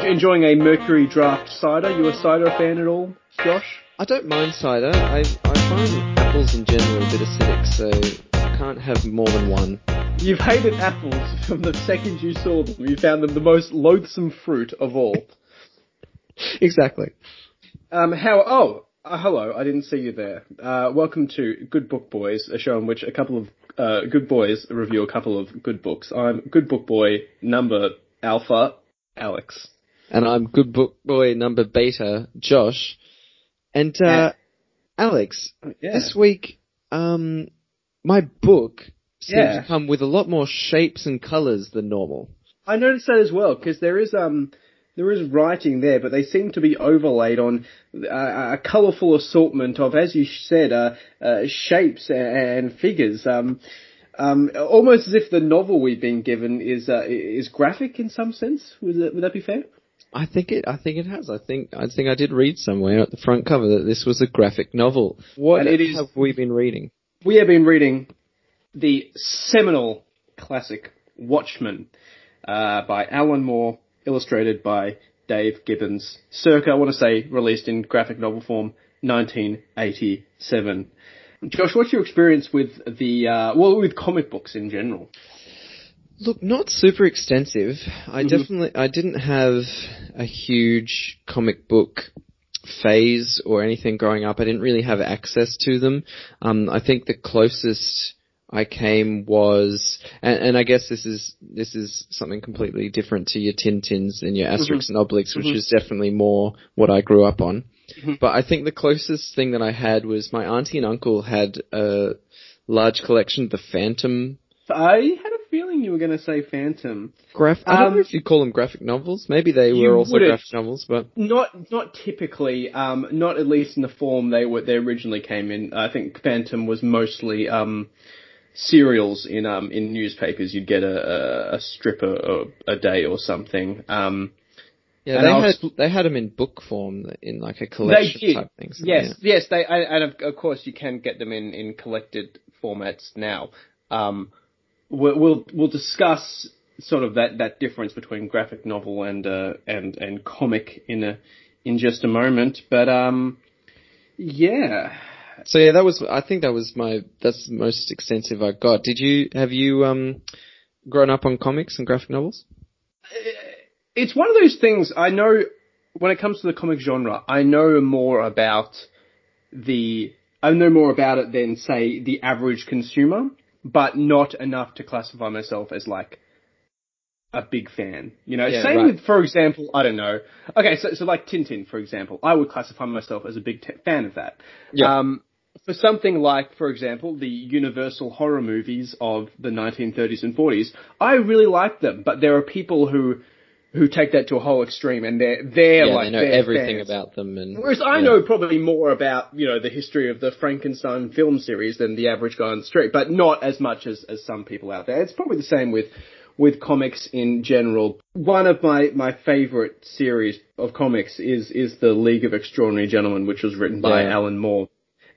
Enjoying a Mercury Draught cider. You a cider fan at all, Josh? I don't mind cider. I I find apples in general a bit acidic, so I can't have more than one. You've hated apples from the second you saw them. You found them the most loathsome fruit of all. exactly. Um, how? Oh, uh, hello. I didn't see you there. Uh, welcome to Good Book Boys, a show in which a couple of uh, good boys review a couple of good books. I'm Good Book Boy number Alpha, Alex. And I'm Good Book Boy number Beta, Josh. And uh, Yeah. Alex, Yeah. this week, um, my book seems Yeah. to come with a lot more shapes and colours than normal. I noticed that as well because there is um there is writing there, but they seem to be overlaid on uh, a colourful assortment of, as you said, uh, uh, shapes and figures. Um, um, almost as if the novel we've been given is uh, is graphic in some sense. Would that, would that be fair? I think it. I think it has. I think. I think I did read somewhere at the front cover that this was a graphic novel. What it is- have we been reading? We have been reading the seminal classic Watchmen uh, by Alan Moore, illustrated by Dave Gibbons. Circa, I want to say, released in graphic novel form, 1987. Josh, what's your experience with the uh, well, with comic books in general? Look, not super extensive. I Mhm. definitely. I didn't have a huge comic book phase or anything growing up. I didn't really have access to them. Um, I think the closest I came was, and, and I guess this is this is something completely different to your Tintins and your Asterix and Obelix, which Mhm. is definitely more what I grew up on. Mhm. But I think the closest thing that I had was my auntie and uncle had a large collection of the Phantom I you were going to say Phantom. graph. I don't Um, know if you call them graphic novels. Maybe they were also graphic novels, but Not not typically, um, not at least in the form they were they originally came in. I think Phantom was mostly um, serials in um, in newspapers. You'd get a, a, a strip a, a day or something. Um, yeah, And they I'll had expl- they had them in book form in like a collection type thing. so, yes, yes. They and, and of, of course you can get them in, in collected formats now. Um, we'll, we'll we'll discuss sort of that, that difference between graphic novel and uh, and and comic in a in just a moment. But um, yeah. So yeah, that was I think that was my that's the most extensive I got. Did you have you um grown up on comics and graphic novels? it's one of those things I know when it comes to the comic genre, I know more about the I know more about it than say the average consumer, but not enough to classify myself as like a big fan. You know, Yeah, same right. with for example, I don't know. Okay, so so like Tintin for example, I would classify myself as a big t- fan of that. Yeah. Um for something like, for example, the Universal horror movies of the 1930s and 40s, I really like them, but there are people who who take that to a whole extreme, and they're they're yeah, like they know everything fans. about them and Whereas I yeah. know probably more about you know the history of the Frankenstein film series than the average guy on the street, but not as much as as some people out there. It's probably the same with with comics in general. One of my my favorite series of comics is is the League of Extraordinary Gentlemen, which was written by Yeah. Alan Moore,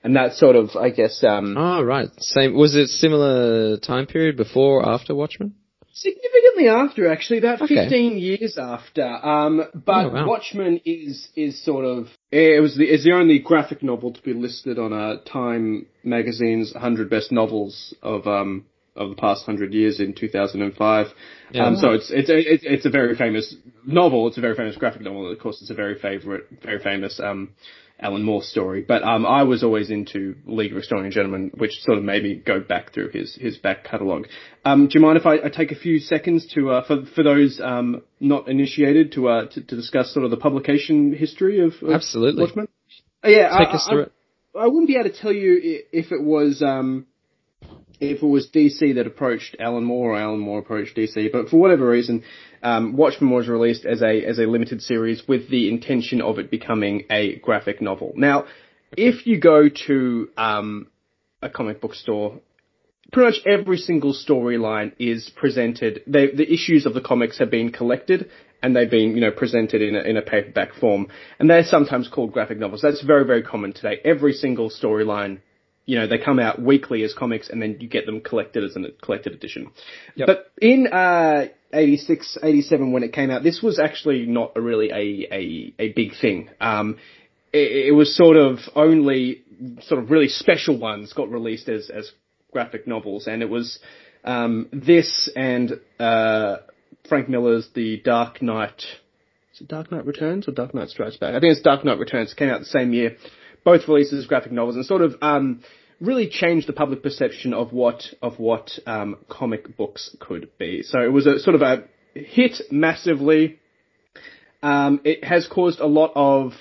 and that sort of I guess um, Oh right, same. Was it similar time period before or after Watchmen? Significantly after, actually, about Okay. 15 years after. Um, but Oh, wow. Watchmen is is sort of it was the is the only graphic novel to be listed on a Time magazine's 100 best novels of um of the past 100 years in 2005. Yeah. Um, so it's it's it's it's a very famous novel. It's a very famous graphic novel. Of course, it's a very favorite, very famous um Alan Moore story. But um, I was always into League of Extraordinary Gentlemen, which sort of made me go back through his his back catalogue. Um, do you mind if I, I take a few seconds to uh, for for those um, not initiated to, uh, to to discuss sort of the publication history of, of Absolutely. Watchmen? Uh, yeah, Take I, us I- through it. I wouldn't be able to tell you if it was um, if it was DC that approached Alan Moore or Alan Moore approached DC, but for whatever reason, um, Watchmen was released as a as a limited series with the intention of it becoming a graphic novel. Now, if you go to um, a comic book store, pretty much every single storyline is presented. They, the issues of the comics have been collected and they've been, you know, presented in a, in a paperback form, and they're sometimes called graphic novels. That's very very common today. Every single storyline you know, they come out weekly as comics and then you get them collected as a collected edition. Yep. But in, uh, 86, 87 when it came out, this was actually not a really a, a, a big thing. Um, it, it was sort of only sort of really special ones got released as, as graphic novels and it was, um, this and, uh, Frank Miller's The Dark Knight, is it Dark Knight Returns or Dark Knight Strikes Back? I think it's Dark Knight Returns. It came out the same year. Both released as graphic novels and sort of um, really changed the public perception of what of what um, comic books could be. So it was a sort of a hit massively. Um, it has caused a lot of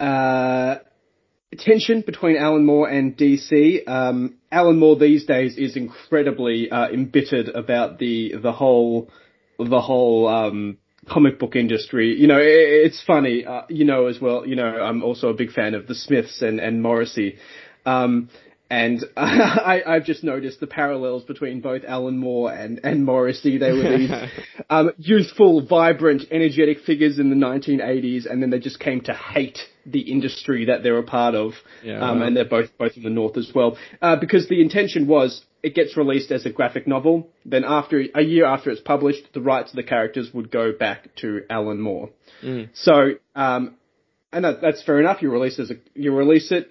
uh, tension between Alan Moore and DC. Um, Alan Moore these days is incredibly uh, embittered about the the whole the whole um, comic book industry. You know, it, it's funny. Uh, you know as well. You know, I'm also a big fan of the Smiths and and Morrissey. Um, and I, I've just noticed the parallels between both Alan Moore and, and Morrissey. They were these um, youthful, vibrant, energetic figures in the 1980s, and then they just came to hate the industry that they're a part of. Yeah, um, wow. and they're both both in the north as well. Uh, because the intention was it gets released as a graphic novel. Then after a year after it's published, the rights of the characters would go back to Alan Moore. So, um, and that, that's fair enough. You release as a, you release it.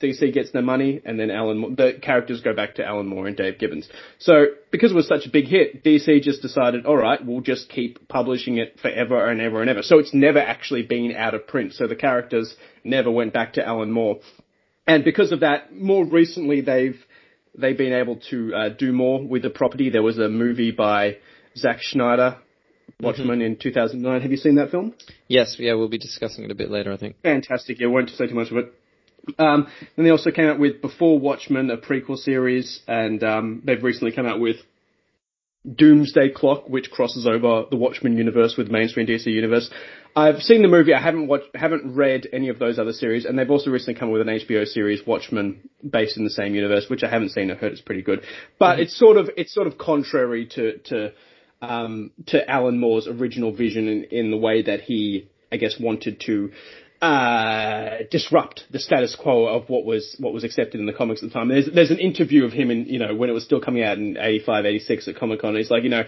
DC gets their money, and then Alan, the characters go back to Alan Moore and Dave Gibbons. So, because it was such a big hit, DC just decided, all right, we'll just keep publishing it forever and ever and ever. So it's never actually been out of print. So the characters never went back to Alan Moore, and because of that, more recently they've they've been able to uh, do more with the property. There was a movie by Zack Snyder, Watchmen, in 2009. Have you seen that film? Yes, yeah, we'll be discussing it a bit later, I think. fantastic. Yeah, won't say too much of it. Um, then they also came out with Before Watchmen, a prequel series, and um, they've recently come out with Doomsday Clock, which crosses over the Watchmen universe with mainstream DC universe. I've seen the movie. I haven't watched, haven't read any of those other series, and they've also recently come up with an HBO series, Watchmen, based in the same universe, which I haven't seen. I heard it's pretty good, but it's sort of it's sort of contrary to to um, to Alan Moore's original vision in, in the way that he, I guess, wanted to uh, disrupt the status quo of what was what was accepted in the comics at the time. There's there's an interview of him in you know when it was still coming out in 85, 86 at Comic Con. He's like, you know,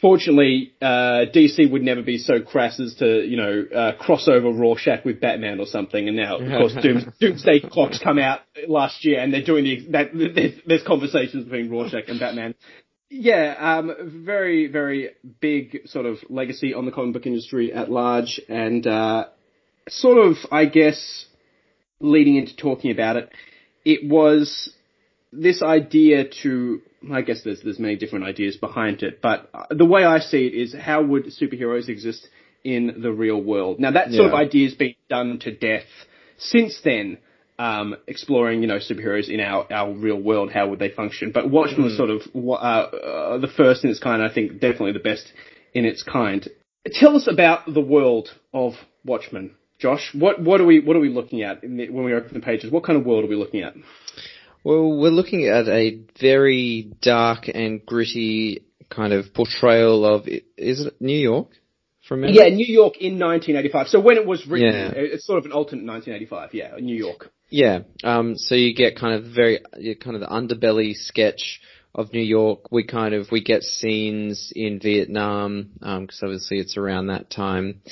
fortunately, uh, DC would never be so crass as to you know uh, cross over Rorschach with Batman or something. And now, of course, Doom, Doomsday Clock's come out last year, and they're doing the that there's, there's conversations between Rorschach and Batman. Yeah, um, very, very big sort of legacy on the comic book industry at large, and uh, sort of, I guess, leading into talking about it, it was this idea to, I guess there's there's many different ideas behind it, but uh, the way I see it is how would superheroes exist in the real world? Now that sort of Yeah. idea has been done to death since then. Um, exploring, you know, superheroes in our, our real world, how would they function? But Watchmen was sort of uh, uh, the first in its kind. I think definitely the best in its kind. Tell us about the world of Watchmen, Josh. What what are we what are we looking at in the, when we open the pages? What kind of world are we looking at? Well, we're looking at a very dark and gritty kind of portrayal of, is it New York? From memory? Yeah, New York in 1985. So when it was written, Yeah. it's sort of an alternate 1985. Yeah, New York. Yeah. Um, so you get kind of very, you kind of the underbelly sketch of New York. We kind of, we get scenes in Vietnam, um, cause obviously it's around that time,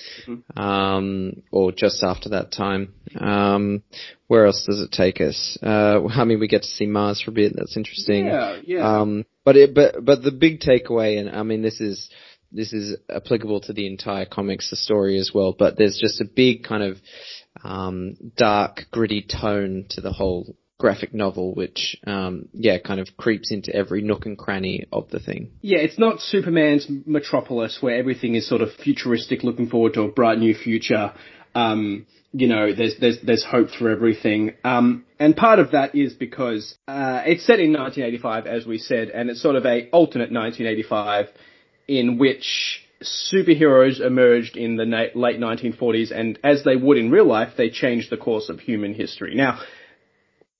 um, or just after that time. Um, where else does it take us? Uh, I mean, we get to see Mars for a bit. That's interesting. Yeah, yeah. Um, but it, but, but the big takeaway, and I mean, this is, this is applicable to the entire comics, the story as well, but there's just a big kind of, um, dark, gritty tone to the whole graphic novel, which, um, yeah, kind of creeps into every nook and cranny of the thing. Yeah, it's not Superman's Metropolis where everything is sort of futuristic, looking forward to a bright new future. Um, you know, there's there's there's hope for everything. Um, and part of that is because uh, it's set in 1985, as we said, and it's sort of a alternate 1985 in which superheroes emerged in the na- late 1940s, and as they would in real life, they changed the course of human history. Now,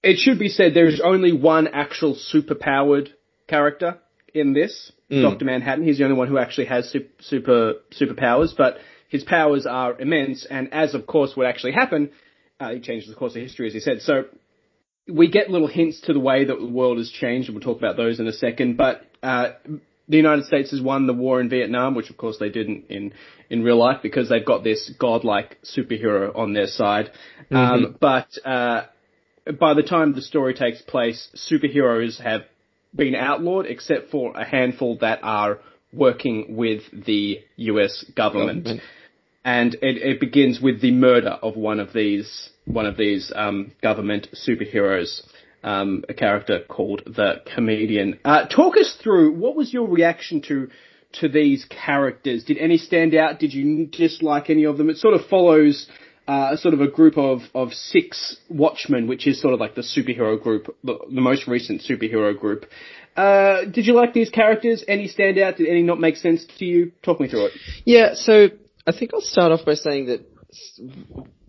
it should be said there is only one actual superpowered character in this, Doctor Manhattan. He's the only one who actually has super, super superpowers, but his powers are immense. And as of course would actually happen, uh, he changes the course of history, as he said. So we get little hints to the way that the world has changed, and we'll talk about those in a second. But uh, the United States has won the war in Vietnam, which of course they didn't in in real life because they've got this godlike superhero on their side. Mm-hmm. Um, but uh, by the time the story takes place, superheroes have been outlawed, except for a handful that are working with the U.S. government. government. And it, it, begins with the murder of one of these one of these um, government superheroes um, a character called the Comedian. Uh, talk us through what was your reaction to to these characters? Did any stand out? Did you dislike any of them? It sort of follows uh, sort of a group of, of six Watchmen, which is sort of like the superhero group, the, the most recent superhero group. Uh, did you like these characters? Any stand out? Did any not make sense to you? Talk me through it. Yeah, so I think I'll start off by saying that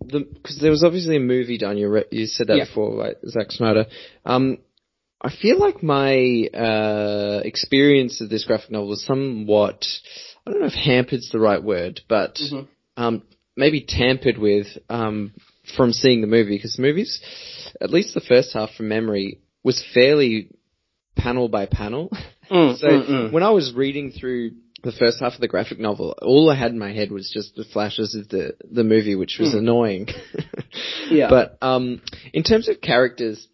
because there was obviously a movie done. You re- you said that yeah. before, like Zack Snyder. Um, I feel like my uh, experience of this graphic novel was somewhat. I don't know if hampered's the right word, but mm-hmm. um, maybe tampered with um, from seeing the movie because the movies, at least the first half from memory, was fairly panel by panel. Mm, so mm, mm. when I was reading through the first half of the graphic novel, all I had in my head was just the flashes of the the movie, which was mm. annoying. yeah. But um, in terms of characters,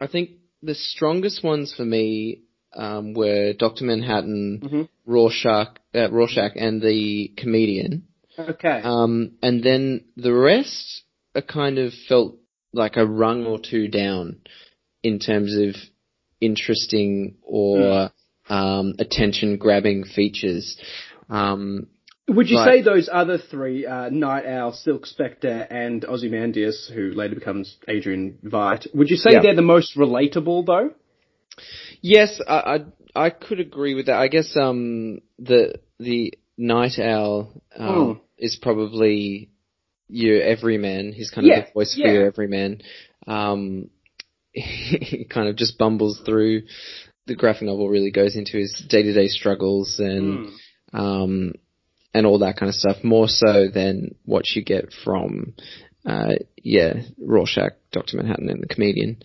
I think the strongest ones for me um, were Doctor Manhattan, mm-hmm. Rorschach, uh, Rorschach, and the comedian. Okay. Um, and then the rest, I kind of felt like a rung or two down in terms of interesting or. Mm um, attention grabbing features. Um, would you say those other three, uh, Nite Owl, Silk Spectre, and Ozymandias, who later becomes Adrian Veidt, would you say yeah. they're the most relatable though? Yes, I, I, I could agree with that. I guess um, the the Nite Owl um, mm. is probably your everyman. He's kind of yeah, the voice yeah. for your everyman. Um, he kind of just bumbles through the graphic novel really goes into his day to day struggles and mm. um, and all that kind of stuff more so than what you get from uh, yeah Rorschach, Doctor Manhattan, and the comedian.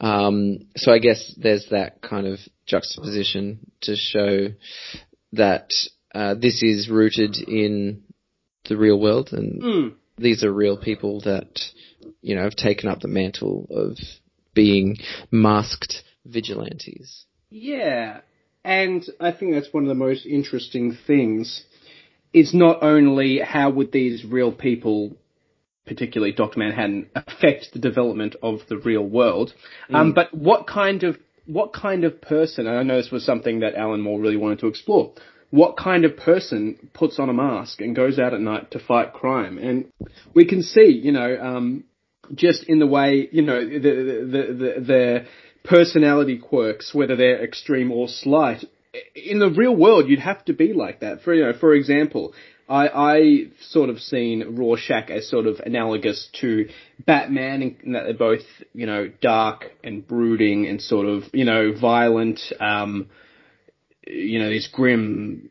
Um, so I guess there's that kind of juxtaposition to show that uh, this is rooted in the real world and mm. these are real people that you know have taken up the mantle of being masked vigilantes. Yeah, and I think that's one of the most interesting things. Is not only how would these real people, particularly Doctor Manhattan, affect the development of the real world, um, mm. um, but what kind of what kind of person? And I know this was something that Alan Moore really wanted to explore. What kind of person puts on a mask and goes out at night to fight crime? And we can see, you know, um, just in the way, you know, the the the, the, the personality quirks, whether they're extreme or slight. In the real world, you'd have to be like that. For you know, for example, I I sort of seen Rorschach as sort of analogous to Batman, in that they're both you know dark and brooding and sort of you know violent. Um, you know these grim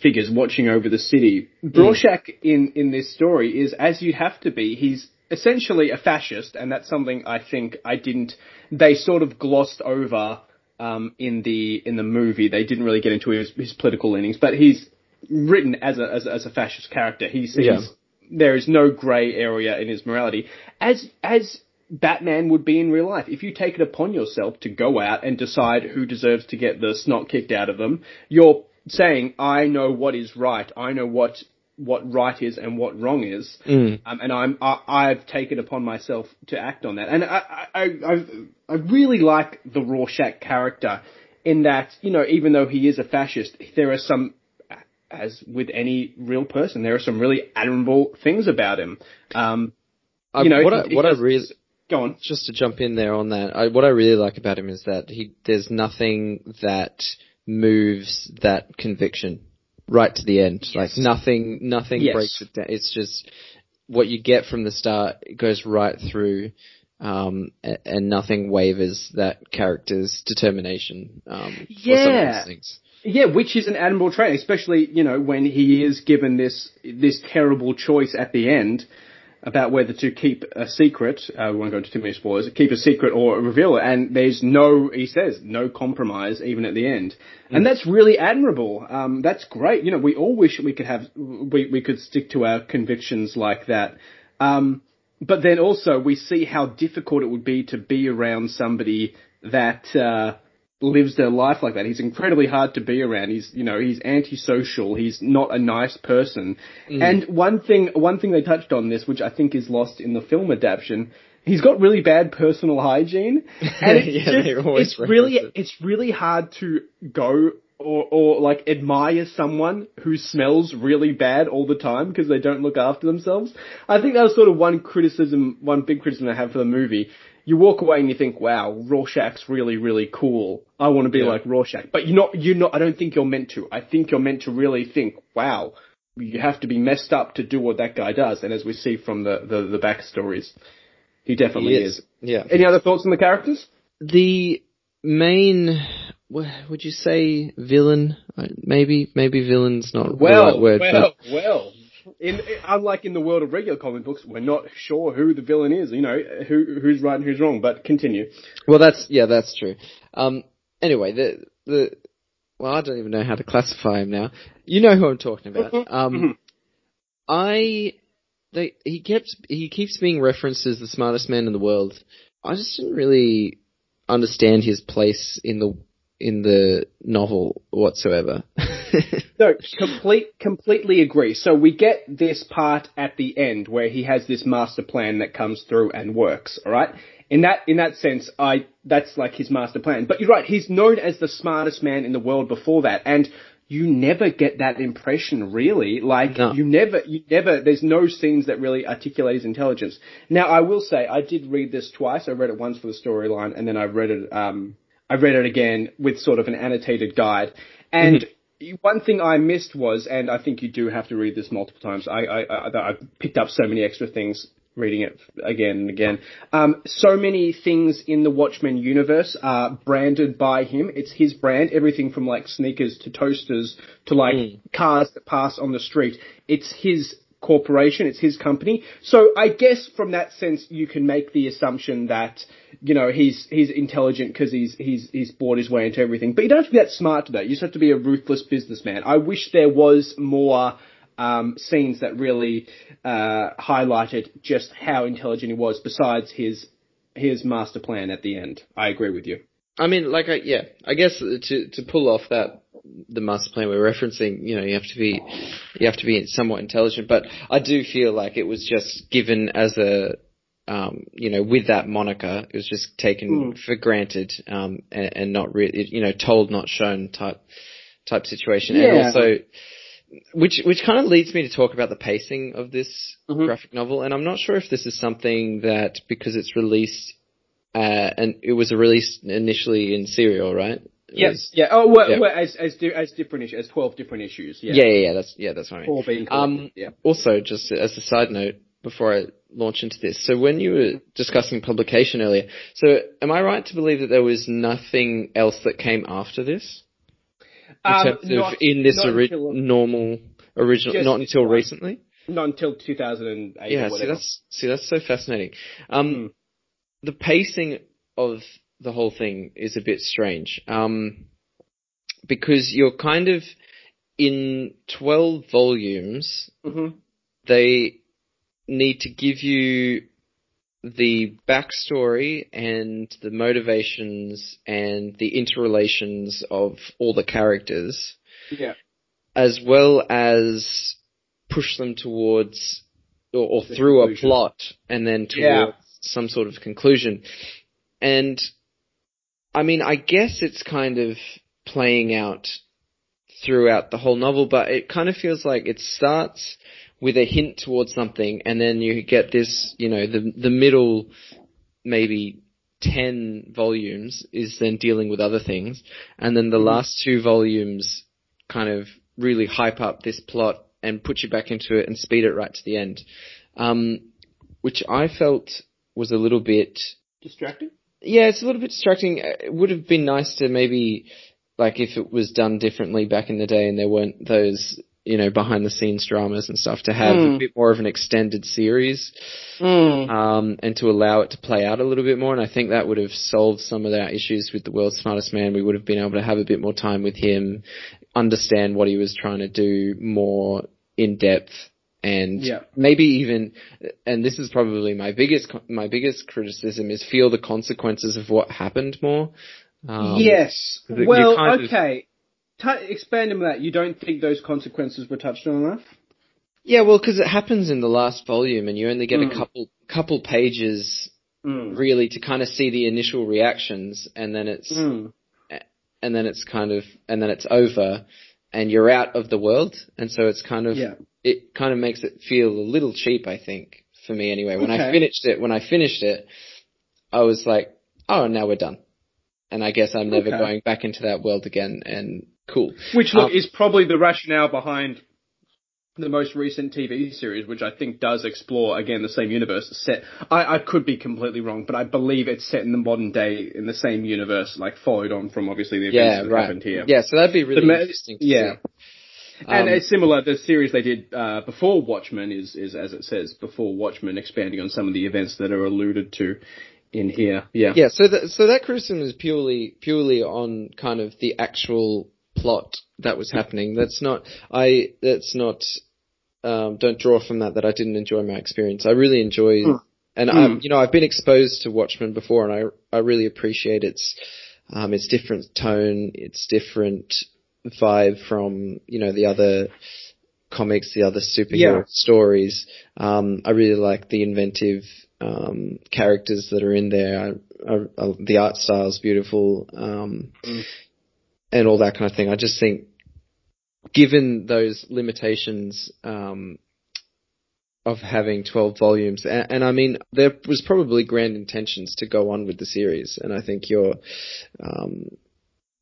figures watching over the city. Mm. Rorschach in in this story is as you'd have to be. He's essentially a fascist, and that's something I think I didn't. They sort of glossed over um, in the in the movie. They didn't really get into his, his political leanings, but he's written as a as, as a fascist character. He sees yeah. there is no grey area in his morality, as as Batman would be in real life. If you take it upon yourself to go out and decide who deserves to get the snot kicked out of them, you're saying, I know what is right. I know what what right is and what wrong is, mm. um, and I'm I, have taken upon myself to act on that. And I I I, I really like the Rorschach character in that you know even though he is a fascist, there are some as with any real person, there are some really admirable things about him. Um, you know, what I, what I really go on just to jump in there on that. I, what I really like about him is that he there's nothing that moves that conviction right to the end. Yes. Like nothing, nothing yes. breaks it down. It's just what you get from the start it goes right through, um, and, and, nothing wavers that character's determination. Um, yeah. Yeah, which is an admirable trait, especially you know when he is given this this terrible choice at the end. About whether to keep a secret. Uh, we won't go into too many spoilers. Keep a secret or reveal it, and there's no. He says no compromise even at the end, mm. and that's really admirable. Um, that's great. You know, we all wish we could have we we could stick to our convictions like that. Um, but then also we see how difficult it would be to be around somebody that uh, lives their life like that. He's incredibly hard to be around. He's, you know, he's antisocial. He's not a nice person. Mm. And one thing, one thing they touched on this, which I think is lost in the film adaptation, he's got really bad personal hygiene. And it's, yeah, just, it's really, it. it's really hard to go or, or like admire someone who smells really bad all the time because they don't look after themselves. I think that was sort of one criticism, one big criticism I have for the movie you walk away and you think, wow, Rorschach's really, really cool. I want to be yeah. like Rorschach. But you're not, you're not, I don't think you're meant to. I think you're meant to really think, wow, you have to be messed up to do what that guy does. And as we see from the, the, the backstories, he definitely he is. is. Yeah. Any other thoughts on the characters? The main, would you say villain? Uh, maybe, maybe villain's not well, the right word. Well, well, in, unlike in the world of regular comic books, we're not sure who the villain is. You know, who who's right and who's wrong. But continue. Well, that's yeah, that's true. Um, anyway, the the well, I don't even know how to classify him now. You know who I'm talking about. Mm-hmm. Um. I they he kept he keeps being referenced as the smartest man in the world. I just didn't really understand his place in the in the novel whatsoever. no, complete, completely agree. So we get this part at the end where he has this master plan that comes through and works. All right. In that, in that sense, I, that's like his master plan. But you're right. He's known as the smartest man in the world before that. And you never get that impression really. Like no. you never, you never, there's no scenes that really articulate his intelligence. Now I will say I did read this twice. I read it once for the storyline and then I read it, um, I read it again with sort of an annotated guide. And mm-hmm. One thing I missed was, and I think you do have to read this multiple times. I, I, I, I picked up so many extra things reading it again and again. Um, so many things in the Watchmen universe are branded by him. It's his brand. Everything from like sneakers to toasters to like mm. cars that pass on the street. It's his corporation. It's his company. So I guess from that sense, you can make the assumption that, you know, he's, he's intelligent because he's, he's, he's bought his way into everything. But you don't have to be that smart to that. You just have to be a ruthless businessman. I wish there was more, um, scenes that really, uh, highlighted just how intelligent he was besides his, his master plan at the end. I agree with you. I mean, like, I, yeah, I guess to to pull off that the master plan we're referencing, you know, you have to be you have to be somewhat intelligent. But I do feel like it was just given as a um, you know, with that moniker, it was just taken mm. for granted um, and, and, not really, you know, told not shown type type situation. Yeah. And also, which which kind of leads me to talk about the pacing of this mm-hmm. graphic novel. And I'm not sure if this is something that because it's released uh, and it was released initially in serial, right? Yes. Yeah. Oh, well, yeah. well as as as different issues, as twelve different issues. Yeah. Yeah, yeah, yeah. That's yeah, that's right. All being um, yeah. Also, just as a side note, before I launch into this, so when you were discussing publication earlier, so am I right to believe that there was nothing else that came after this? In um, terms of not, in this ori- until, normal original, just, not until recently. Not until 2008. Yeah, see that's see that's so fascinating. Um, mm. the pacing of the whole thing is a bit strange. Um, because you're kind of in 12 volumes, mm-hmm. they need to give you the backstory and the motivations and the interrelations of all the characters. Yeah. As well as push them towards or, or through conclusion. a plot and then towards yeah. some sort of conclusion. And I mean, I guess it's kind of playing out throughout the whole novel, but it kind of feels like it starts with a hint towards something, and then you get this, you know, the the middle maybe ten volumes is then dealing with other things, and then the mm-hmm. last two volumes kind of really hype up this plot and put you back into it and speed it right to the end, um, which I felt was a little bit distracting. Yeah, it's a little bit distracting. It would have been nice to maybe, like, if it was done differently back in the day and there weren't those you know, behind the scenes dramas and stuff to have Mm. a bit more of an extended series, um, and to allow it to play out a little bit more. And I think that would have solved some of our issues with the world's smartest man. We would have been able to have a bit more time with him, understand what he was trying to do more in depth. And Yeah. maybe even, and this is probably my biggest, my biggest criticism is feel the consequences of what happened more. Um, yes. Well, kind of- okay. T- expand on that. You don't think those consequences were touched on enough? Yeah, well, because it happens in the last volume, and you only get Mm. a couple couple pages Mm. really to kind of see the initial reactions, and then it's Mm. and then it's kind of and then it's over, and you're out of the world, and so it's kind of Yeah. It kind of makes it feel a little cheap, I think, for me anyway. When I finished it, when I finished it, I was like, oh, now we're done, and I guess I'm never Okay. going back into that world again. And cool. Which look Um, is probably the rationale behind the most recent TV series, which I think does explore again the same universe. Set, I, I could be completely wrong, but I believe it's set in the modern day in the same universe, like followed on from obviously the events yeah, that right. happened here. Yeah, so that'd be really The interesting. To yeah. see. And Um, it's similar. The series they did uh, before Watchmen is, is as it says before Watchmen, expanding on some of the events that are alluded to in here. Yeah. Yeah, so that so that criticism is purely purely on kind of the actual plot that was happening. That's not I that's not um don't draw from that that I didn't enjoy my experience. I really enjoy Mm. and Mm. I'm you know I've been exposed to Watchmen before and I I really appreciate its um its different tone, its different vibe from, you know, the other comics, the other superhero Yeah. stories. Um, I really like the inventive um, characters that are in there. I, I, I, the art style is beautiful, um, Mm. and all that kind of thing. I just think, given those limitations um, of having twelve volumes, and, and I mean, there was probably grand intentions to go on with the series, and I think you're, um,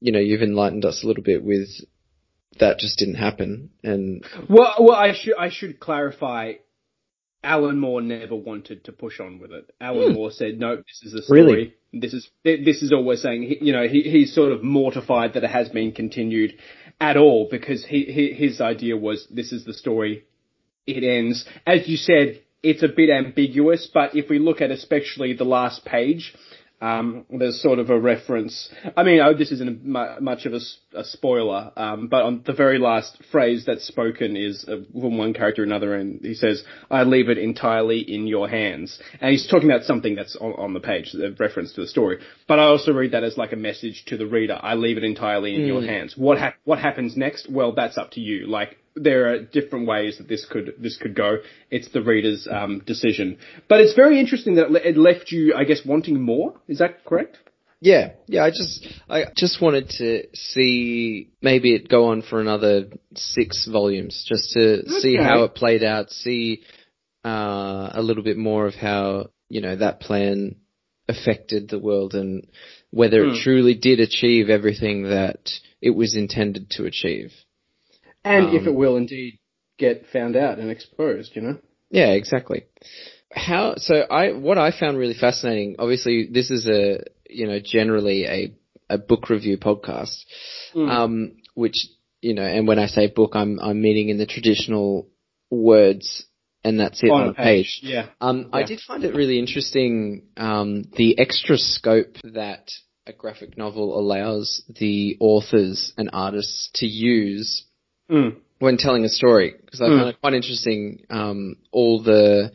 you know, you've enlightened us a little bit with that just didn't happen, and Well, well, I should I should clarify. Alan Moore never wanted to push on with it. Alan Hmm. Moore said, "No, this is the story. Really? This is this is all we're saying." He, you know, he he's sort of mortified that it has been continued at all because he, he his idea was this is the story. It ends as you said. It's a bit ambiguous, but if we look at especially the last page, um, there's sort of a reference. I mean, oh, this isn't mu- much of a spoiler, um, but on the very last phrase that's spoken is uh, from one character to another, and he says, "I leave it entirely in your hands." And he's talking about something that's on, on the page, the reference to the story. But I also read that as like a message to the reader: "I leave it entirely in your hands." What hap- what happens next? Well, that's up to you. Like there are different ways that this could this could go. It's the reader's um, decision. But it's very interesting that it left you, I guess, wanting more. Is that correct? Yeah, yeah. I just, I just wanted to see maybe it go on for another six volumes, just to see how it played out, see uh, a little bit more of how you know that plan affected the world and whether Hmm. it truly did achieve everything that it was intended to achieve. And if Um, it will indeed get found out and exposed, you know. Yeah, exactly. How so I what I found really fascinating, obviously this is a you know, generally a a book review podcast. Mm. Um which you know, and when I say book I'm I'm meaning in the traditional words and that's it on, a page. Yeah. Um I did find it really interesting um the extra scope that a graphic novel allows the authors and artists to use Mm. when telling a story because I Mm. found it quite interesting. Um, all the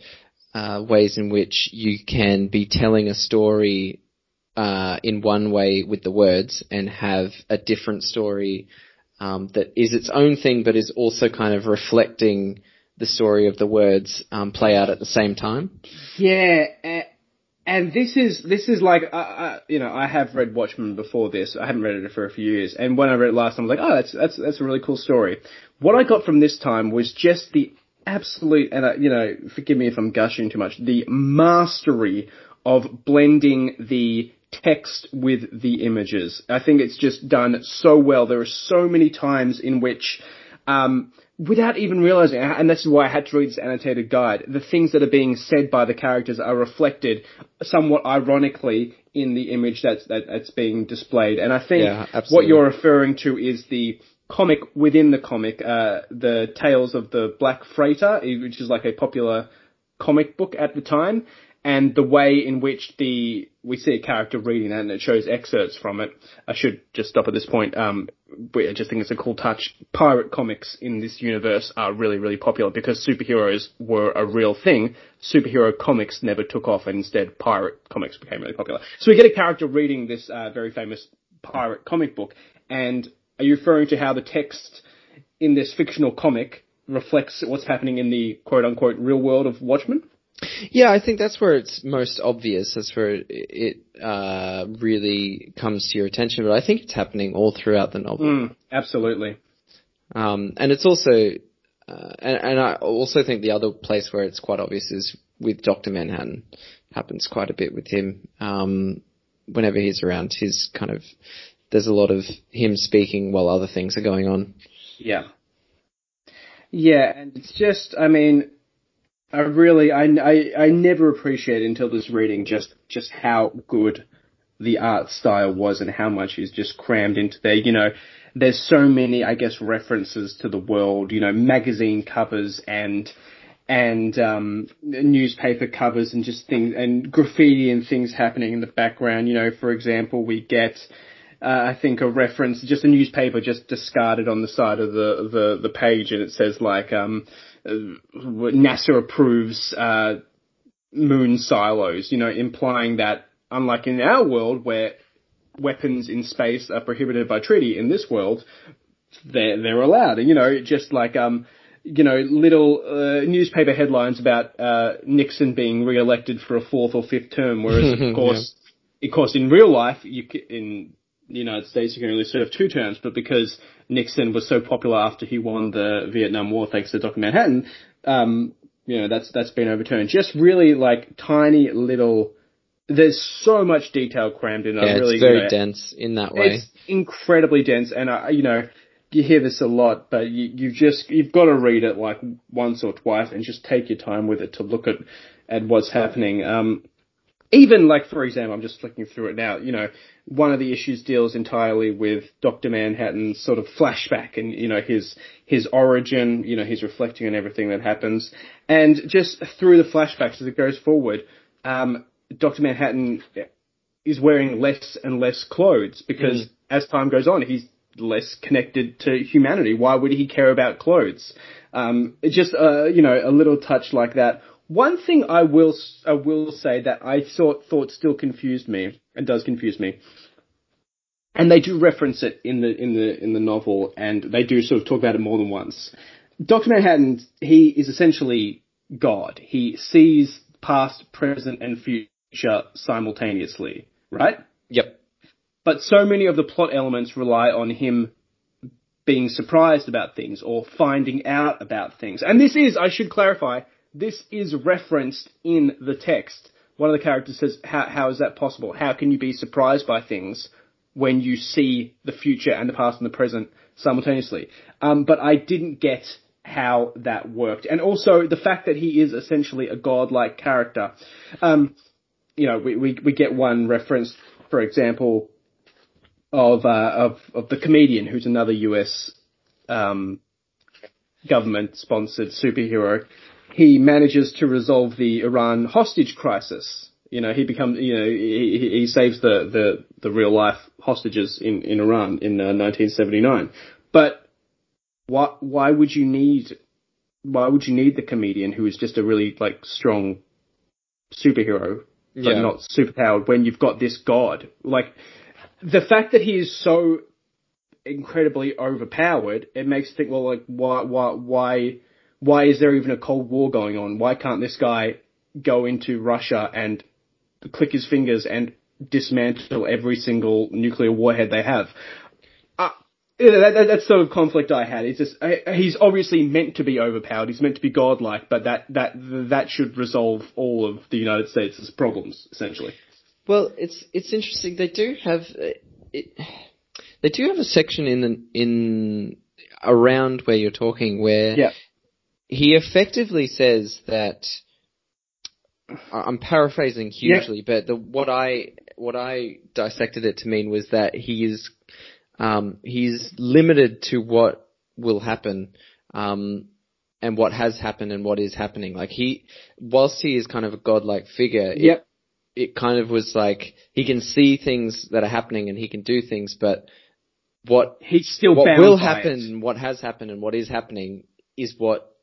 uh, ways in which you can be telling a story uh, in one way with the words and have a different story um, that is its own thing, but is also kind of reflecting the story of the words um, play out at the same time. Yeah, and this is this is like you know I have read Watchmen before this. I haven't read it for a few years, and when I read it last time, I was like, oh, that's that's that's a really cool story. What I got from this time was just the absolute, and uh, you know, forgive me if I'm gushing too much, the mastery of blending the text with the images. I think it's just done so well. There are so many times in which um, without even realizing, and this is why I had to read this annotated guide, the things that are being said by the characters are reflected somewhat ironically in the image that's that, that's being displayed. And I think Yeah, what you're referring to is the comic within the comic, uh, the Tales of the Black Freighter, which is like a popular comic book at the time, and the way in which the we see a character reading that and it shows excerpts from it. I should just stop at this point. Um, I just think it's a cool touch. Pirate comics in this universe are really, really popular because superheroes were a real thing. Superhero comics never took off, and instead pirate comics became really popular. So we get a character reading this uh, very famous pirate comic book, and are you referring to how the text in this fictional comic reflects what's happening in the quote unquote real world of Watchmen? Yeah, I think that's where it's most obvious. That's where it uh, really comes to your attention. But I think it's happening all throughout the novel. Mm, absolutely. Um, and it's also, uh, and, and, I also think the other place where it's quite obvious is with Doctor Manhattan. Happens quite a bit with him. Um, whenever he's around, he's kind of there's a lot of him speaking while other things are going on. Yeah. Yeah, and it's just, I mean, I really, I, I, I never appreciated until this reading just, just how good the art style was and how much is just crammed into there. You know, there's so many, I guess, references to the world, you know, magazine covers and, and, um, newspaper covers and just things, and graffiti and things happening in the background. You know, for example, we get, uh, I think a reference, just a newspaper just discarded on the side of the, the, the page and it says like, um, NASA approves uh, moon silos, you know, implying that unlike in our world where weapons in space are prohibited by treaty, in this world they're they're allowed. And you know, just like um, you know, little uh, newspaper headlines about uh, Nixon being re-elected for a fourth or fifth term, whereas of course, yeah. of course, in real life, you in the United States you can only serve two terms, but because Nixon was so popular after he won the Vietnam War thanks to Dr. Manhattan, um, you know, that's, that's been overturned. Just really like tiny little, there's so much detail crammed in. Yeah, really, it's very you know, dense in that way. It's incredibly dense and, uh, you know, you hear this a lot, but you, you just, you've got to read it like once or twice and just take your time with it to look at, at what's happening. Um, even like, for example, I'm just flicking through it now, you know, one of the issues deals entirely with Dr. Manhattan's sort of flashback and, you know, his, his origin, you know, he's reflecting on everything that happens. And just through the flashbacks as it goes forward, um, Dr. Manhattan is wearing less and less clothes because mm. as time goes on, he's less connected to humanity. Why would he care about clothes? Um, just, uh, you know, a little touch like that. One thing I will I will say that I thought thought still confused me and does confuse me, and they do reference it in the in the in the novel, and they do sort of talk about it more than once. Doctor Manhattan, he is essentially God. He sees past, present, and future simultaneously, right? Yep. But so many of the plot elements rely on him being surprised about things or finding out about things. And this is, I should clarify, this is referenced in the text. One of the characters says, how, how is that possible? How can you be surprised by things when you see the future and the past and the present simultaneously? Um, but I didn't get how that worked. And also the fact that he is essentially a godlike character. Um, you know, we, we, we get one reference, for example, of, uh, of, of the comedian who's another US, um, government sponsored superhero he manages to resolve the Iran hostage crisis. You know, he becomes, you know, he, he saves the, the, the real life hostages in, in Iran in uh, 1979. But why, why would you need, why would you need the comedian who is just a really like strong superhero, but yeah. not superpowered when you've got this god? Like, the fact that he is so incredibly overpowered, it makes you think, well, like, why, why, why, why is there even a Cold War going on? Why can't this guy go into Russia and click his fingers and dismantle every single nuclear warhead they have? Uh, that, that, that's sort of conflict I had. It's just he's obviously meant to be overpowered. He's meant to be godlike, but that that that should resolve all of the United States' problems essentially. Well, it's it's interesting. They do have it, they do have a section in the in around where you're talking where yeah he effectively says that I'm paraphrasing hugely, but the, what I what I dissected it to mean was that he is um, he's limited to what will happen, um, and what has happened and what is happening. Like he, whilst he is kind of a godlike figure, it, Yep. it kind of was like he can see things that are happening and he can do things, but what He's still what will happen, it. what has happened, and what is happening is what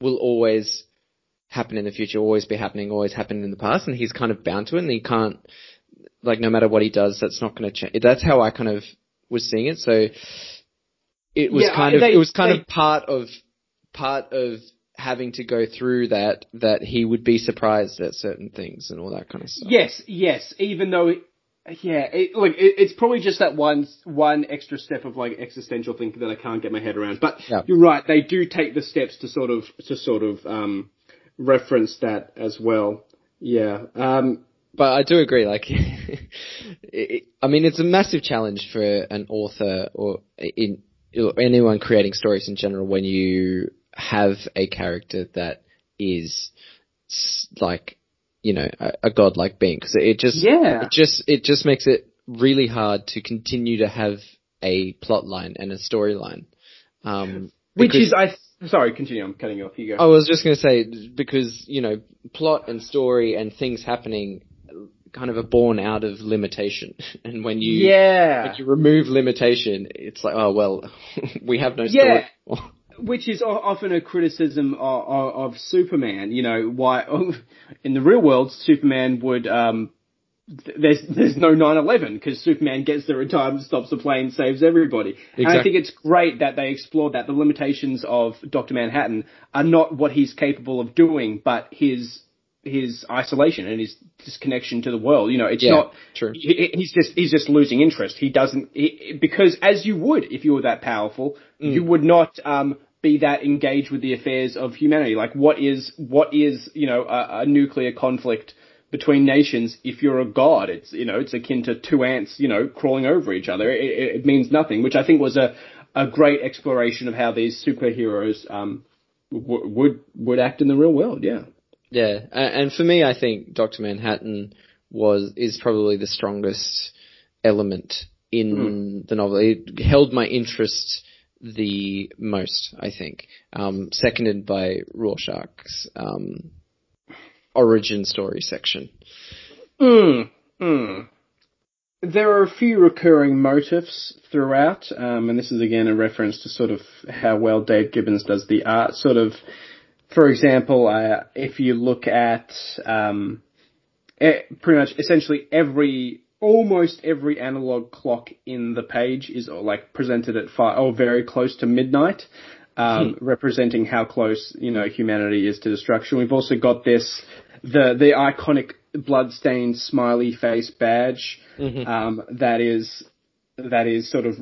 will always happen in the future, always be happening, always happened in the past, and he's kind of bound to it, and he can't, like, no matter what he does, that's not going to change. That's how I kind of was seeing it. So it was Yeah, kind of, they- it was kind they- of part of, part of having to go through that, that he would be surprised at certain things and all that kind of stuff. Yes, yes. Even though, yeah, it, look, it, it's probably just that one one extra step of like existential thinking that I can't get my head around. But Yeah. you're right; they do take the steps to sort of to sort of um, reference that as well. Yeah. Um, But I do agree, like, it, I mean, it's a massive challenge for an author or in anyone creating stories in general when you have a character that is like, you know, a, a godlike being because it just, Yeah. it just, it just makes it really hard to continue to have a plot line and a storyline. Um, which is, I sorry, continue. I'm cutting you off. You go. I was just going to say because you know plot and story and things happening kind of are born out of limitation, and when you yeah. when you remove limitation, it's like oh well, we have no Yeah. Which is often a criticism of, of, of Superman. You know, why in the real world Superman would um, th- there's there's no 9/11 because Superman gets there in time, stops the plane, saves everybody. And I think it's great that they explored that the limitations of Doctor Manhattan are not what he's capable of doing, but his his isolation and his disconnection to the world. You know, it's Yeah, not true. he- he's just he's just losing interest. He doesn't he, because as you would if you were that powerful, Mm. you would not um, be that engaged with the affairs of humanity. Like what is what is you know a, a nuclear conflict between nations? If you're a god, it's you know it's akin to two ants you know crawling over each other. It, it, it means nothing. Which I think was a a great exploration of how these superheroes um, w- would would act in the real world. Yeah. Yeah, and for me, I think Doctor Manhattan was is probably the strongest element in the novel. It held my interest the most, I think. Um, seconded by Rorschach's um, origin story section. Mm, mm. There are a few recurring motifs throughout, um, and this is again a reference to sort of how well Dave Gibbons does the art. Sort of, for example, uh, if you look at um, pretty much essentially every, almost every analog clock in the page is like presented at five or very close to midnight, um, representing how close you know humanity is to destruction. We've also got this the the iconic bloodstained smiley face badge um, that is that is sort of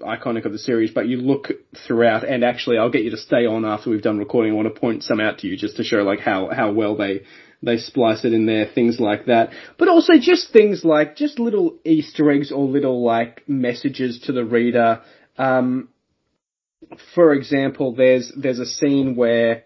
iconic of the series, but you look throughout, and actually, I'll get you to stay on after we've done recording. I want to point some out to you just to show like how how well they they splice it in there, things like that. But also just things like just little Easter eggs or little like messages to the reader. Um, for example, there's there's a scene where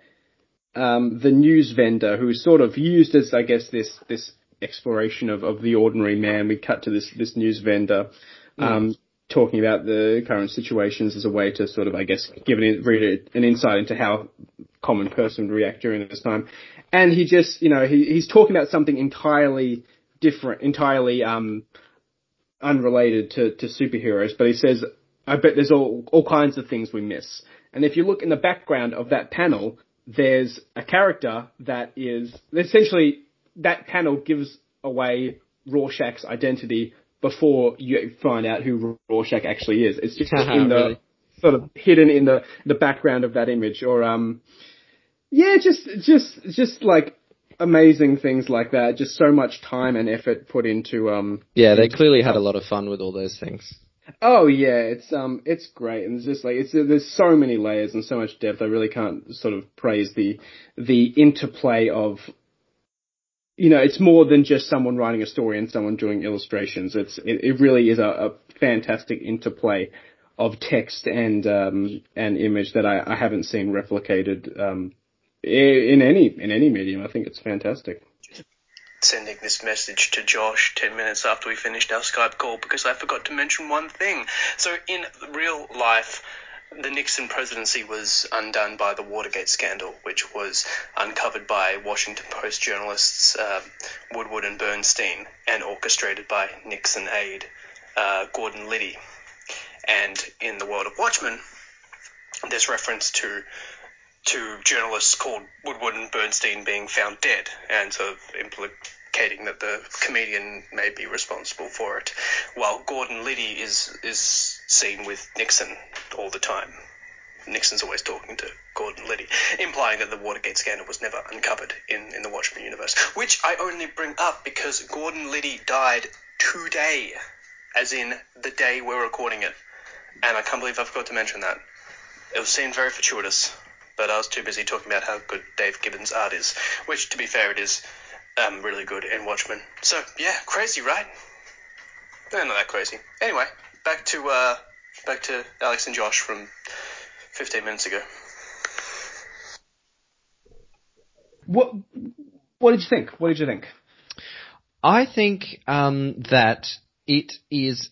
um, the news vendor, who's sort of used as, I guess, this this exploration of, of the ordinary man. We cut to this this news vendor um, talking about the current situations as a way to sort of, I guess, give an reader an insight into how common person would react during this time. And he just, you know, he, he's talking about something entirely different, entirely um, unrelated to, to superheroes, but he says, I bet there's all, all kinds of things we miss. And if you look in the background of that panel, there's a character that is essentially that panel gives away Rorschach's identity before you find out who Rorschach actually is. It's just in the Really? sort of hidden in the the background of that image, or um, yeah, just just just like amazing things like that. Just so much time and effort put into um. Yeah, they clearly had a lot of fun with all those things. Oh yeah, it's um, it's great, and it's just like it's there's so many layers and so much depth. I really can't sort of praise the the interplay of. You know, it's more than just someone writing a story and someone doing illustrations. It's it, it really is a, a fantastic interplay of text and um, and image that I, I haven't seen replicated um, in any in any medium. I think it's fantastic. sending this message to Josh 10 minutes after we finished our Skype call because I forgot to mention one thing. So, in real life, the Nixon presidency was undone by the Watergate scandal, which was uncovered by Washington Post journalists uh, Woodward and Bernstein and orchestrated by Nixon aide uh, Gordon Liddy. And in the world of Watchmen, there's reference to to journalists called Woodward and Bernstein being found dead, and sort of implicating that the comedian may be responsible for it, while Gordon Liddy is is seen with Nixon all the time. Nixon's always talking to Gordon Liddy, implying that the Watergate scandal was never uncovered in, in the Watchmen universe. Which I only bring up because Gordon Liddy died today, as in the day we're recording it. And I can't believe I forgot to mention that. It seemed very fortuitous, but I was too busy talking about how good Dave Gibbons' art is, which, to be fair, it is um, really good in Watchmen. So, yeah, crazy, right? Eh, not that crazy. Anyway, back to uh, back to Alex and Josh from 15 minutes ago. What What did you think? What did you think? I think um, that it is.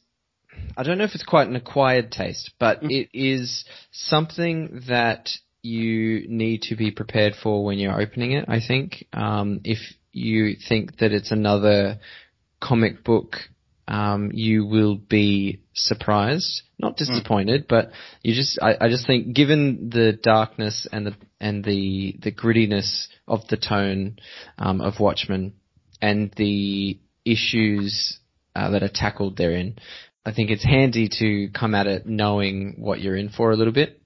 I don't know if it's quite an acquired taste, but Mm. it is something that you need to be prepared for when you're opening it. I think um, if you think that it's another comic book, um, you will be surprised, not disappointed, but you just. I, I just think, given the darkness and the and the the grittiness of the tone um, of Watchmen and the issues uh, that are tackled therein, I think it's handy to come at it knowing what you're in for a little bit.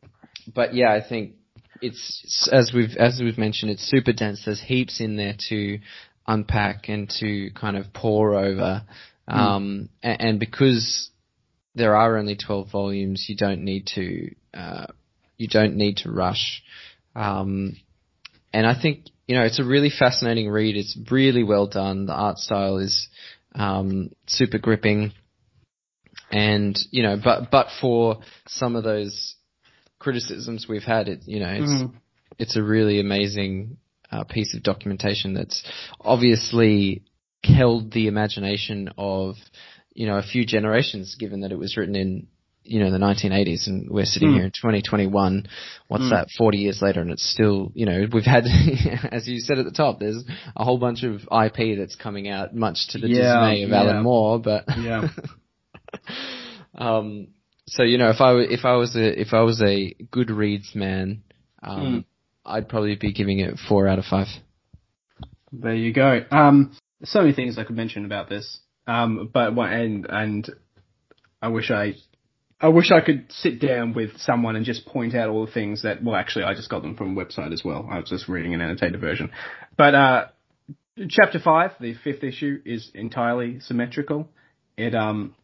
But yeah, I think it's as we've as we've mentioned, it's super dense. There's heaps in there to unpack and to kind of pour over. Um, a- and, because there are only 12 volumes, you don't need to uh, you don't need to rush. Um, and I think you know it's a really fascinating read. It's really well done. The art style is um, super gripping, and you know, but but for some of those criticisms we've had, it you know, it's Mhm. it's a really amazing uh, piece of documentation that's obviously held the imagination of you know a few generations, given that it was written in you know the 1980s, and we're sitting Hmm. here in 2021. What's Hmm. that? 40 years later, and it's still you know we've had, as you said at the top, there's a whole bunch of IP that's coming out, much to the Yeah, dismay of yeah. Alan Moore, but Yeah. um, so you know, if I if I was a if I was a Goodreads man, um, Mm. I'd probably be giving it four out of five. There you go. Um, so many things I could mention about this. Um, but and and I wish I, I wish I could sit down with someone and just point out all the things that. Well, actually, I just got them from a website as well. I was just reading an annotated version. But uh, chapter five, the fifth issue, is entirely symmetrical. It um.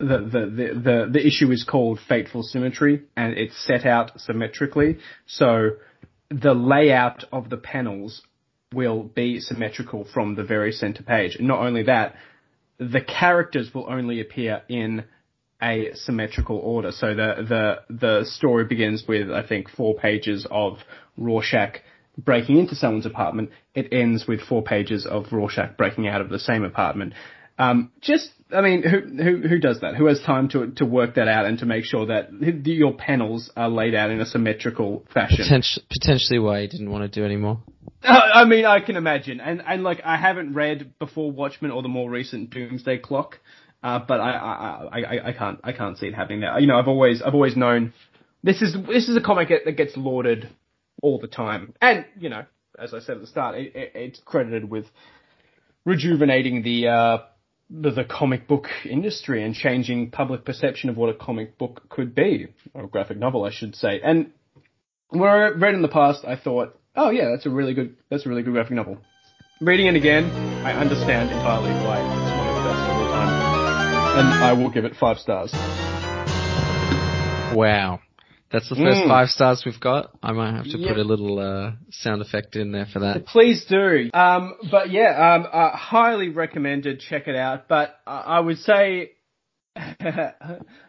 The, the, the, the, issue is called Fateful Symmetry and it's set out symmetrically. So the layout of the panels will be symmetrical from the very center page. And not only that, the characters will only appear in a symmetrical order. So the the the story begins with I think four pages of Rorschach breaking into someone's apartment. It ends with four pages of Rorschach breaking out of the same apartment. Um, just I mean, who who who does that? Who has time to to work that out and to make sure that your panels are laid out in a symmetrical fashion? Potent- potentially why he didn't want to do anymore. Uh, I mean, I can imagine, and and like I haven't read before Watchmen or the more recent Doomsday Clock, uh, but I, I I I can't I can't see it happening now. You know, I've always I've always known this is this is a comic that that gets lauded all the time, and you know, as I said at the start, it, it, it's credited with rejuvenating the uh the, comic book industry and changing public perception of what a comic book could be, or a graphic novel, I should say, and when I read in the past, I thought, oh yeah, that's a really good, that's a really good graphic novel. Reading it again, I understand entirely why it's one of the best of all time, and I will give it five stars. Wow. That's the first Mm. five stars we've got. I might have to put a little uh, sound effect in there for that. Please do. Um, but yeah, um, uh, highly recommended. Check it out. But uh, I would say,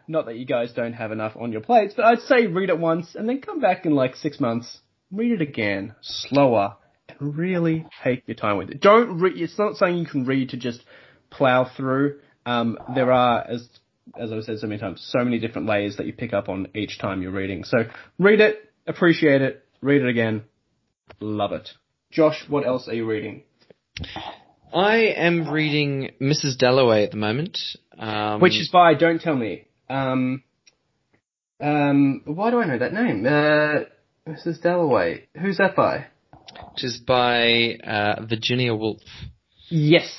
not that you guys don't have enough on your plates, but I'd say read it once and then come back in like six months, read it again, slower, and really take your time with it. Don't read. It's not something you can read to just plow through. Um, there are, as as I've said so many times, so many different layers that you pick up on each time you're reading. So read it, appreciate it, read it again, love it. Josh, what else are you reading? I am reading Mrs. Dalloway at the moment. Um, Which is by Don't Tell Me. Um, um, why do I know that name? Uh, Mrs. Dalloway. Who's that by? which is by uh, Virginia Woolf. Yes.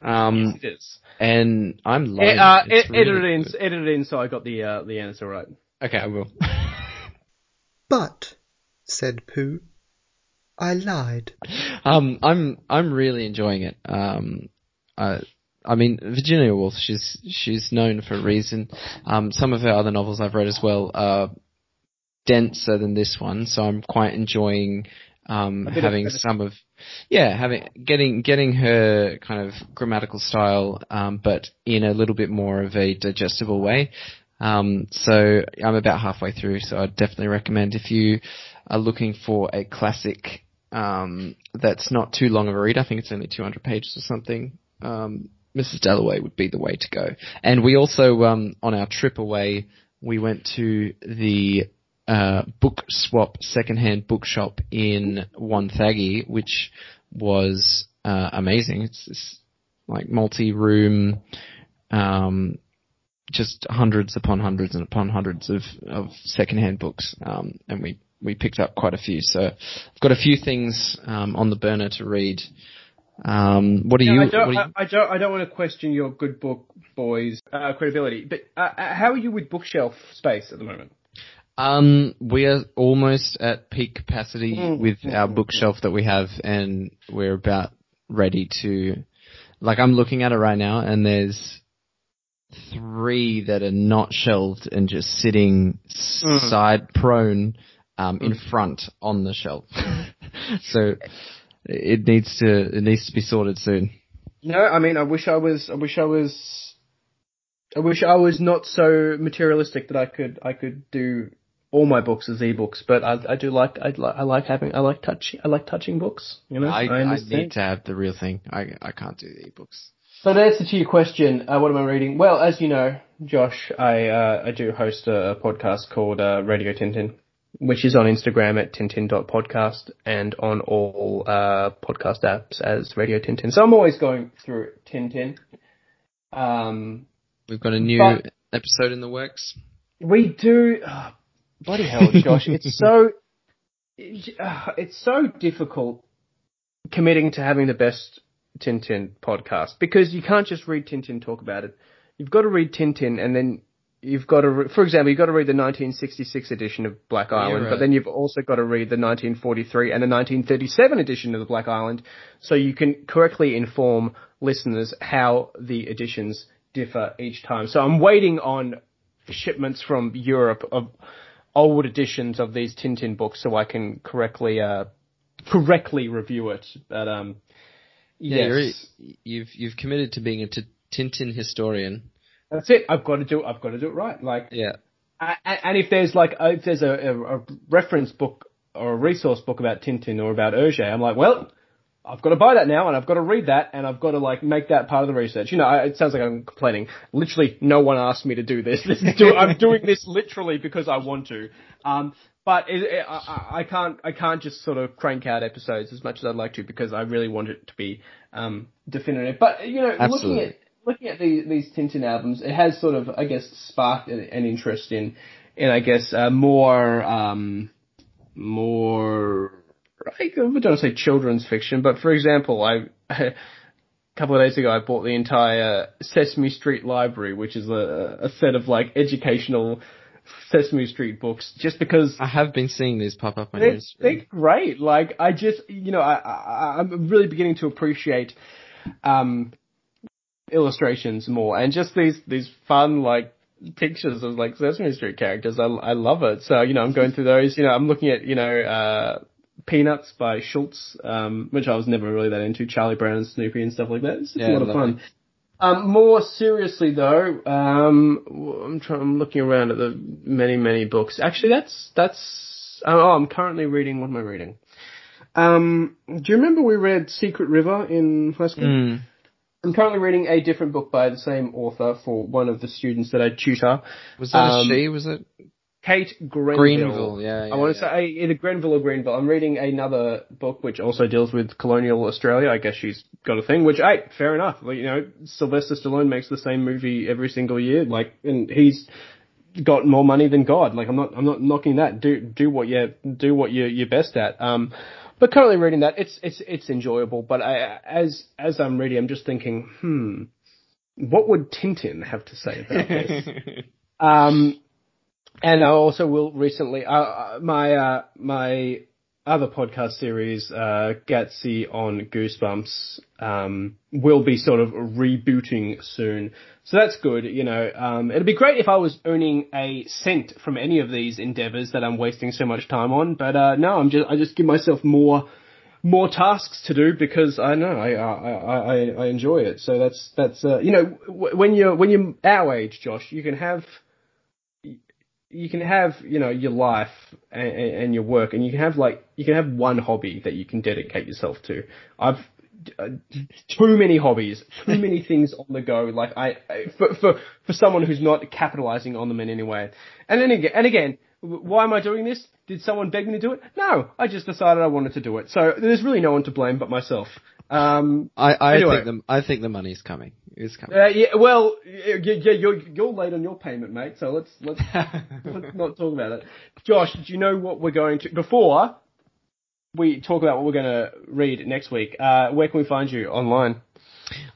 Um, it is. And I'm loving It, uh, it. It, really edit it in, good. edit it in so I got the, uh, the answer right. Okay, I will. But, said Pooh, I lied. um, I'm I'm really enjoying it. Um, I, I mean Virginia Woolf. She's she's known for a reason. Um, some of her other novels I've read as well are denser than this one, so I'm quite enjoying um, bit of- having some of yeah having getting getting her kind of grammatical style, um, but in a little bit more of a digestible way. Um, so I'm about halfway through, so I'd definitely recommend if you are looking for a classic um, that's not too long of a read. I think it's only 200 pages or something. Um, Mrs. Dalloway would be the way to go. And we also, um, on our trip away, we went to the uh, book swap secondhand bookshop in Wonthaggi, which was uh, amazing. It's this like multi-room, um, just hundreds upon hundreds and upon hundreds of, of secondhand books, um, and we we picked up quite a few. So I've got a few things um, on the burner to read. Um, what are Yeah, you? I don't, what are you I, I don't, I don't want to question your good book boys uh, credibility, but uh, uh, how are you with bookshelf space at the moment? Um, we are almost at peak capacity Mm, with mm, our mm, bookshelf that we have, and we're about ready to. Like I'm looking at it right now, and there's three that are not shelved and just sitting Mm. side prone um, in front on the shelf. so it needs to it needs to be sorted soon. No, I mean, I wish I was, I wish I was, I wish I was not so materialistic that I could, I could do all my books as ebooks, but I, I do like, I, li- I like having, I like touch, I like touching books, you know? I, I understand. need to have the real thing. I I can't do the ebooks. So the answer to your question, uh, what am I reading? Well, as you know, Josh, I uh, I do host a, a podcast called uh, Radio Tintin, which is on Instagram at tintin.podcast and on all uh, podcast apps as Radio Tintin. So I'm always going through Tintin. Um, We've got a new episode in the works. we do. Oh, bloody hell, Josh! it's so uh, it's so difficult committing to having the best Tintin podcast because you can't just read Tintin talk about it. You've got to read Tintin and then you've got to, re- for example, you've got to read the 1966 edition of Black Island, right. but then you've also got to read the 1943 and the 1937 edition of the Black Island so you can correctly inform listeners how the editions differ each time. So I'm waiting on shipments from Europe of old editions of these Tintin books so I can correctly uh, correctly review it. But um, Yeah, yes, you're, you've you've committed to being a t- Tintin historian. that's it. I've got to do. I've got to do it right. Like, Yeah. a- and if there's like if there's a, a, a reference book or a resource book about Tintin or about Hergé, I'm like, well. I've got to buy that now, and I've got to read that, and I've got to like make that part of the research. You know, I, it sounds like I'm complaining. Literally, no one asked me to do this. this is do, I'm doing this literally because I want to. Um, but it, it, I, I- I can't, I can't just sort of crank out episodes as much as I'd like to because I really want it to be um, definitive. But you know, looking at looking at these, these Tintin albums, it has sort of, I guess, sparked an, an interest in, in I guess, uh, more, um, more, I don't want to say children's fiction, but for example, I, a couple of days ago, I bought the entire Sesame Street library, which is a, a set of like educational Sesame Street books, just because I have been seeing these pop up on your they're, they're great. Like I just, you know, I, I I'm really beginning to appreciate um illustrations more and just these these fun like pictures of like Sesame Street characters. I I love it. So you know, I'm going through those. You know, I'm looking at you know uh Peanuts by Schulz, um, which I was never really that into. Charlie Brown and Snoopy and stuff like that. It's Yeah, a lot of fun. Um, more seriously though, um, I'm trying. I'm looking around at the many, many books. Actually, that's that's. Oh, I'm currently reading. What am I reading? Um, do you remember we read Secret River in high school? Mm. I'm currently reading a different book by the same author for one of the students that I tutor. Was that Um, a she? Was it Kate Grenville. Greenville? Yeah, yeah I want to yeah. say either Grenville or Greenville. I'm reading another book which also deals with colonial Australia. I guess she's got a thing, which, hey, fair enough. Like, you know, Sylvester Stallone makes the same movie every single year. Like, and he's got more money than God. Like, I'm not, I'm not knocking that. Do, do what you, do what you, you're best at. Um, but currently reading that, it's, it's, it's enjoyable. But I, as, as I'm reading, I'm just thinking, hmm, what would Tintin have to say about this? Um, and I also will recently, uh, uh, my, uh, my other podcast series, uh, Gatsy on Goosebumps, um, will be sort of rebooting soon. So that's good, you know, um, it'd be great if I was earning a cent from any of these endeavors that I'm wasting so much time on, but, uh, no, I'm just, I just give myself more, more tasks to do because I know I I I, I- I enjoy it. So that's that's uh, you know w- when you're when you're our age, Josh, you can have you can have you know your life and, and your work, and you can have like you can have one hobby that you can dedicate yourself to. I've uh, too many hobbies, too many things on the go. Like I, I for for for someone who's not capitalizing on them in any way. And then again, and again, why am I doing this? Did someone beg me to do it? No, I just decided I wanted to do it. So there's really no one to blame but myself. Um, I, I Anyway. think the I think the money's coming. It's coming. uh, yeah, well, yeah, yeah, you're you're late on your payment, mate. So let's let's let's not talk about it. Josh, do you know what we're going to before we talk about what we're going to read next week? Uh, where can we find you online?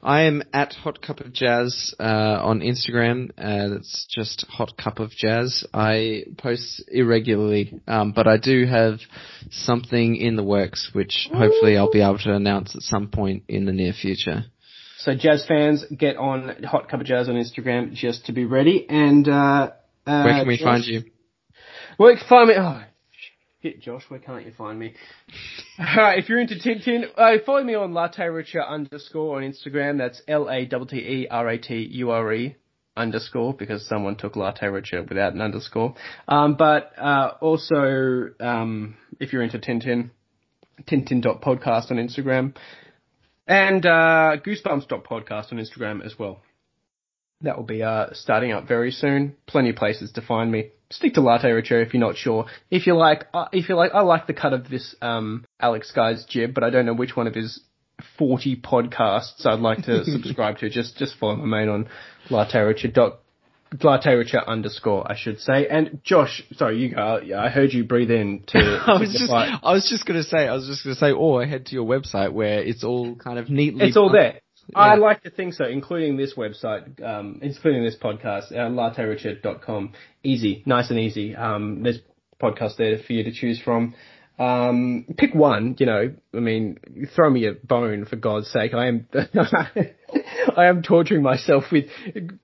I am at Hot Cup of Jazz uh, on Instagram. Uh, that's just Hot Cup of Jazz. I post irregularly, um, but I do have something in the works, which hopefully I'll be able to announce at some point in the near future. So jazz fans, get on Hot Cup of Jazz on Instagram just to be ready. And uh, uh, Where can we Josh- find you? Where can find me? Oh, shit, Josh, where can't you find me? Alright, if you're into Tintin, uh, follow me on Latterature underscore on Instagram. That's L-A-T-T-E-R-A-T-U-R-E underscore because someone took Latterature without an underscore. Um, but, uh, also, um, if you're into Tintin, Tintin.podcast on Instagram. And, uh, Goosebumps.podcast on Instagram as well. That will be uh, starting up very soon. Plenty of places to find me. Stick to Latterature if you're not sure. If you like, uh, if you like, I like the cut of this um, Alex guy's jib, but I don't know which one of his 40 podcasts I'd like to subscribe to. Just just follow my main on Latterature dot Latterature underscore I should say. And Josh, sorry, you go. Yeah, I heard you breathe in to. I was just, I was just gonna say, I was just gonna say, or head to your website where it's all kind of neatly. It's all there. I Yeah. like to think so, including this website, um, including this podcast, uh, latterature.com. Easy, nice and easy. Um, there's podcasts there for you to choose from. Um, pick one, you know, I mean, throw me a bone for God's sake. I am, I am torturing myself with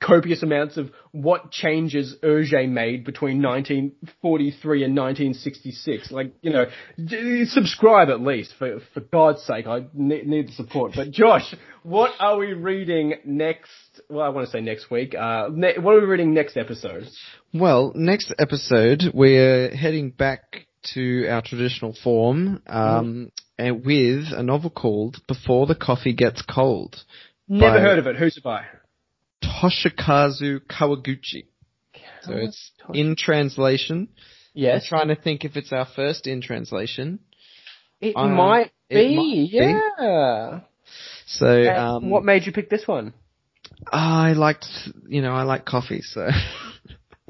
copious amounts of what changes Hergé made between 1943 and 1966. Like, you know, subscribe at least for, for God's sake. I ne- need the support. But Josh, what are we reading next? Well, I want to say next week. Uh, ne- what are we reading next episode? Well, next episode we're heading back to our traditional form, um, and with a novel called Before the Coffee Gets Cold. Never heard of it. Who's it by? Toshikazu Kawaguchi. So it's in translation. Yes. I'm trying to think if it's our first in translation. It Uh, might it be. might be. yeah. So, And um, what made you pick this one? I liked, you know, I like coffee, so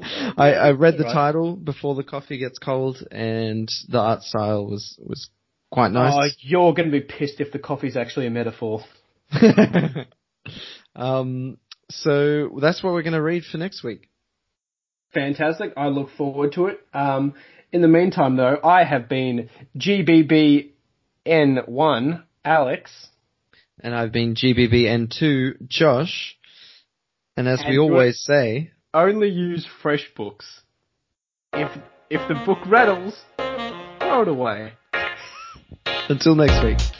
I, I read the Right. title before the coffee gets cold, and the art style was was quite Oh, nice. you're going to be pissed if the coffee's actually a metaphor. um, so that's what we're going to read for next week. Fantastic. I look forward to it. Um, in the meantime, though, I have been GBBN1 Alex. And I've been GBBN2 Josh, and as we always say, Only use fresh books. If if the book rattles, throw it away. until next week.